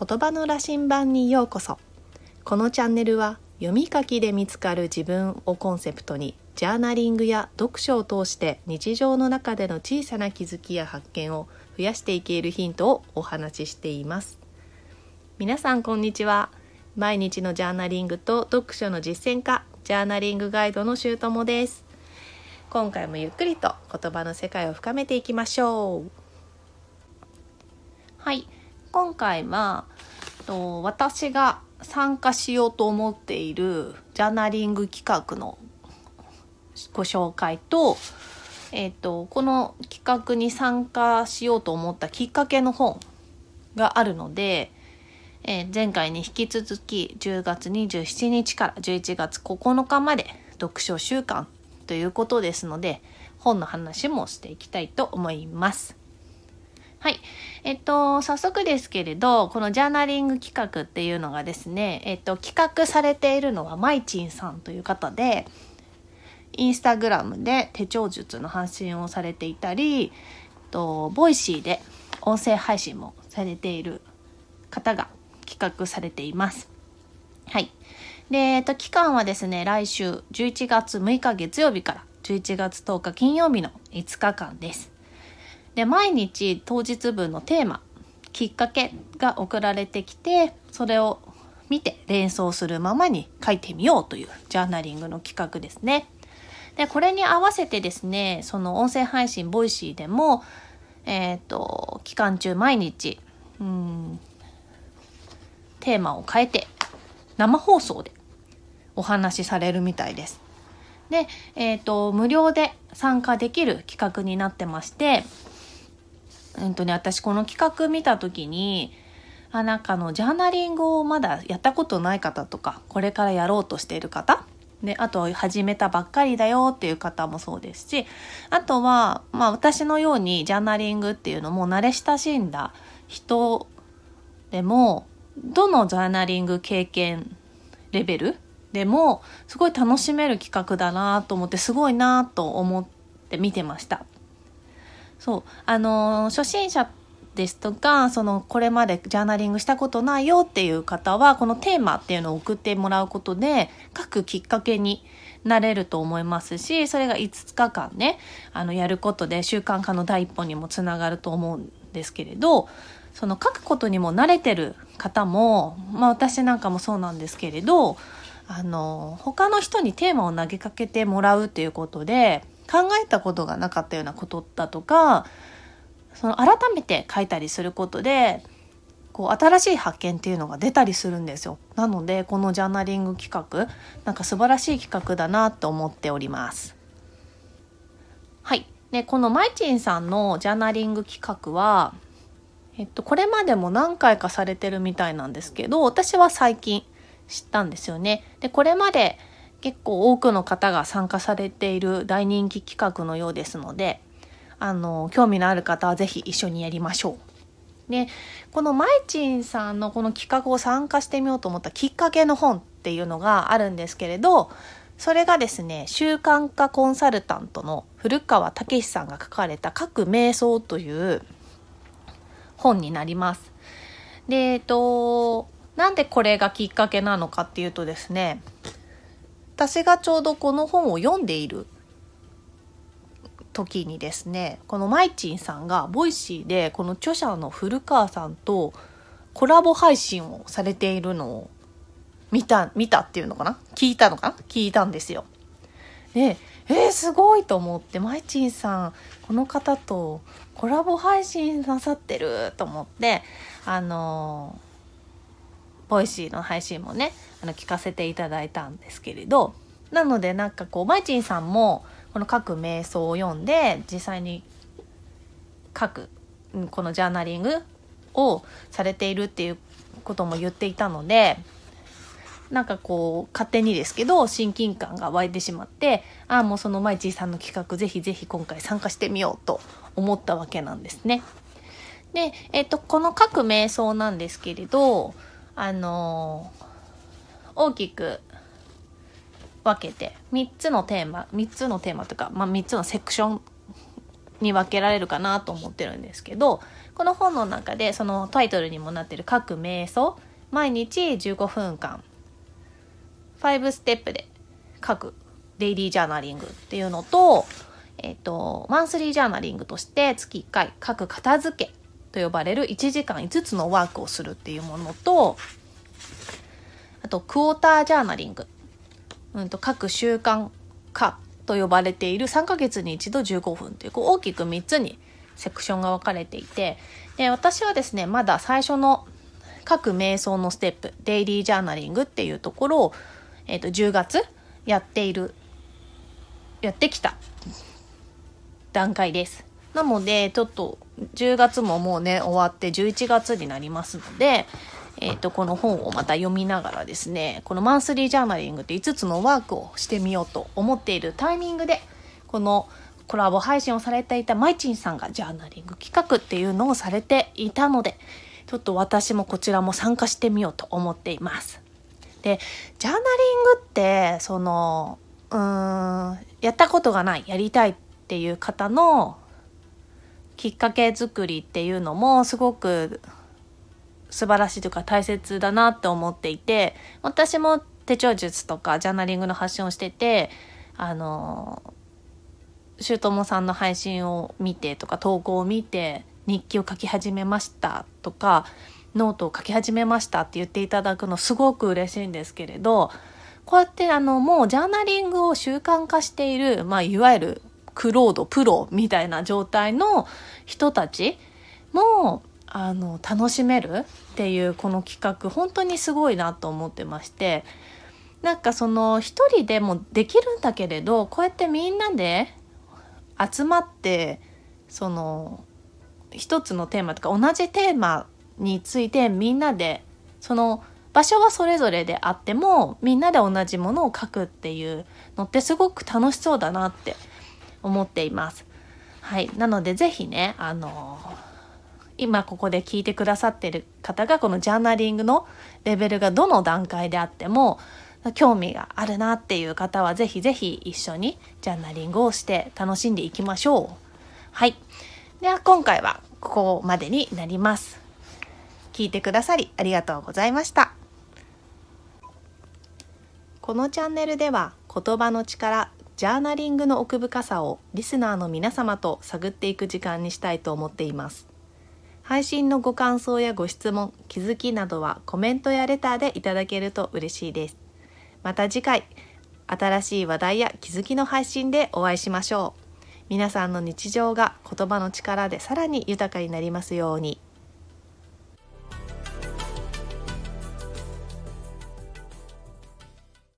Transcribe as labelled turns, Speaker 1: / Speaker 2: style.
Speaker 1: 言葉の羅針盤にようこそ。このチャンネルは読み書きで見つかる自分をコンセプトにジャーナリングや読書を通して日常の中での小さな気づきや発見を増やしていけるヒントをお話ししています。皆さんこんにちは毎日のジャーナリングと読書の実践家ジャーナリングガイドのしゅうともです。今回もゆっくりと言葉の世界を深めていきましょう。はい。今回はと私が参加しようと思っているジャーナリング企画のご紹介と,、えーと、この企画に参加しようと思ったきっかけの本があるので、えー、前回に引き続き10月27日から11月9日まで読書週間ということですので本の話もしていきたいと思います。はい。えっと、早速ですけれど、このジャーナリング企画っていうのがですね、えっと、企画されているのはマイチンさんという方で、インスタグラムで手帳術の発信をされていたり、と Voicy で音声配信もされている方が企画されています。はい。で、えっと、期間はですね、来週11月6日月曜日から11月10日金曜日の5日間です。で毎日当日分のテーマきっかけが送られてきてそれを見て連想するままに書いてみようというジャーナリングの企画ですね。でこれに合わせてですねその音声配信 Voicy でもえっ、ー、と期間中毎日うんテーマを変えて生放送でお話しされるみたいです。で、えっ、ー、と無料で参加できる企画になってましてうんとね、私この企画見た時に、あ、なんかの、ジャーナリングをまだやったことない方とか、これからやろうとしている方、で、あと始めたばっかりだよっていう方もそうですし、あとは、まあ私のようにジャーナリングっていうのも慣れ親しんだ人でも、どのジャーナリング経験レベルでも、すごい楽しめる企画だなと思って、すごいなと思って見てました。そう。あの初心者ですとかそのこれまでジャーナリングしたことないよっていう方はこのテーマっていうのを送ってもらうことで書くきっかけになれると思いますしそれが5日間ねあのやることで習慣化の第一歩にもつながると思うんですけれどその書くことにも慣れてる方も、まあ、私なんかもそうなんですけれどあの他の人にテーマを投げかけてもらうっていうことで考えたことがなかったようなことだとかその改めて書いたりすることでこう新しい発見っていうのが出たりするんですよ。なのでこのジャーナリング企画なんか素晴らしい企画だなと思っております。はい。で、このマイチンさんのジャーナリング企画は、えっと、これまでも何回かされてるみたいなんですけど、私は最近知ったんですよね。で、これまで結構多くの方が参加されている大人気企画のようですので、あの、興味のある方は是非一緒にやりましょう。で、このマイチンさんのこの企画を参加してみようと思ったきっかけの本っていうのがあるんですけれど、それがですね、習慣化コンサルタントの古川武士さんが書かれた書く瞑想という本になります。で、えっと、なんでこれがきっかけなのかっていうとですね、私がちょうどこの本を読んでいる時にですねこのマイチンさんが Voicy でこの著者の古川さんとコラボ配信をされているのを見た見たっていうのかな？聞いたのかな？聞いたんですよ。でえー、すごいと思ってマイチンさんこの方とコラボ配信なさってると思ってあのー Voicy の配信もねあの聞かせていただいたんですけれどなのでなんかこうマイチンさんもこの書く瞑想を読んで実際に書くこのジャーナリングをされているっていうことも言っていたのでなんかこう勝手にですけど親近感が湧いてしまってああもうそのマイチンさんの企画ぜひぜひ今回参加してみようと思ったわけなんですね。で、えっ、とこの各瞑想なんですけれどあの大きく分けて3つのテーマ3つのテーマというか、まあ、3つのセクションに分けられるかなと思ってるんですけどこの本の中でそのタイトルにもなってる各瞑想毎日15分間5ステップで書くデイリージャーナリングっていうのと,、えっ、ー、とマンスリージャーナリングとして月1回書く片付けと呼ばれる1時間5つのワークをするっていうものとあとクォータージャーナリング、うん、と各習慣化と呼ばれている3ヶ月に一度15分というこう大きく3つにセクションが分かれていてで私はですねまだ最初の各瞑想のステップデイリージャーナリングっていうところを、えー、と10月やっているやってきた段階です。なのでちょっと10月ももうね終わって11月になりますので、えーと、この本をまた読みながらですねこのマンスリージャーナリングって5つのワークをしてみようと思っているタイミングでこのコラボ配信をされていたマイチンさんがジャーナリング企画っていうのをされていたのでちょっと私もこちらも参加してみようと思っています。でジャーナリングってそのうーんやったことがないやりたいっていう方のきっかけ作りっていうのもすごく素晴らしいというか大切だなって思っていて私も手帳術とかジャーナリングの発信をしててあの姑さんの配信を見てとか投稿を見て日記を書き始めましたとかノートを書き始めましたって言っていただくのすごく嬉しいんですけれどこうやってあのもうジャーナリングを習慣化している、まあ、いわゆるクロードプロみたいな状態の人たちもあの楽しめるっていうこの企画本当にすごいなと思ってまして。なんかその一人でもできるんだけれどこうやってみんなで集まってその一つのテーマとか同じテーマについてみんなでその場所はそれぞれであってもみんなで同じものを書くっていうのってすごく楽しそうだなって思っています。はい。なのでぜひね、あの今ここで聞いてくださってる方がこのジャーナリングのレベルがどの段階であっても興味があるなっていう方はぜひぜひ一緒にジャーナリングをして楽しんでいきましょう。はい。では今回はここまでになります。聞いてくださりありがとうございました。このチャンネルでは言葉の力ジャーナリングの奥深さをリスナーの皆様と探っていく時間にしたいと思っています。配信のご感想やご質問気づきなどはコメントやレターでいただけると嬉しいです。また次回新しい話題や気づきの配信でお会いしましょう。皆さんの日常が言葉の力でさらに豊かになりますように。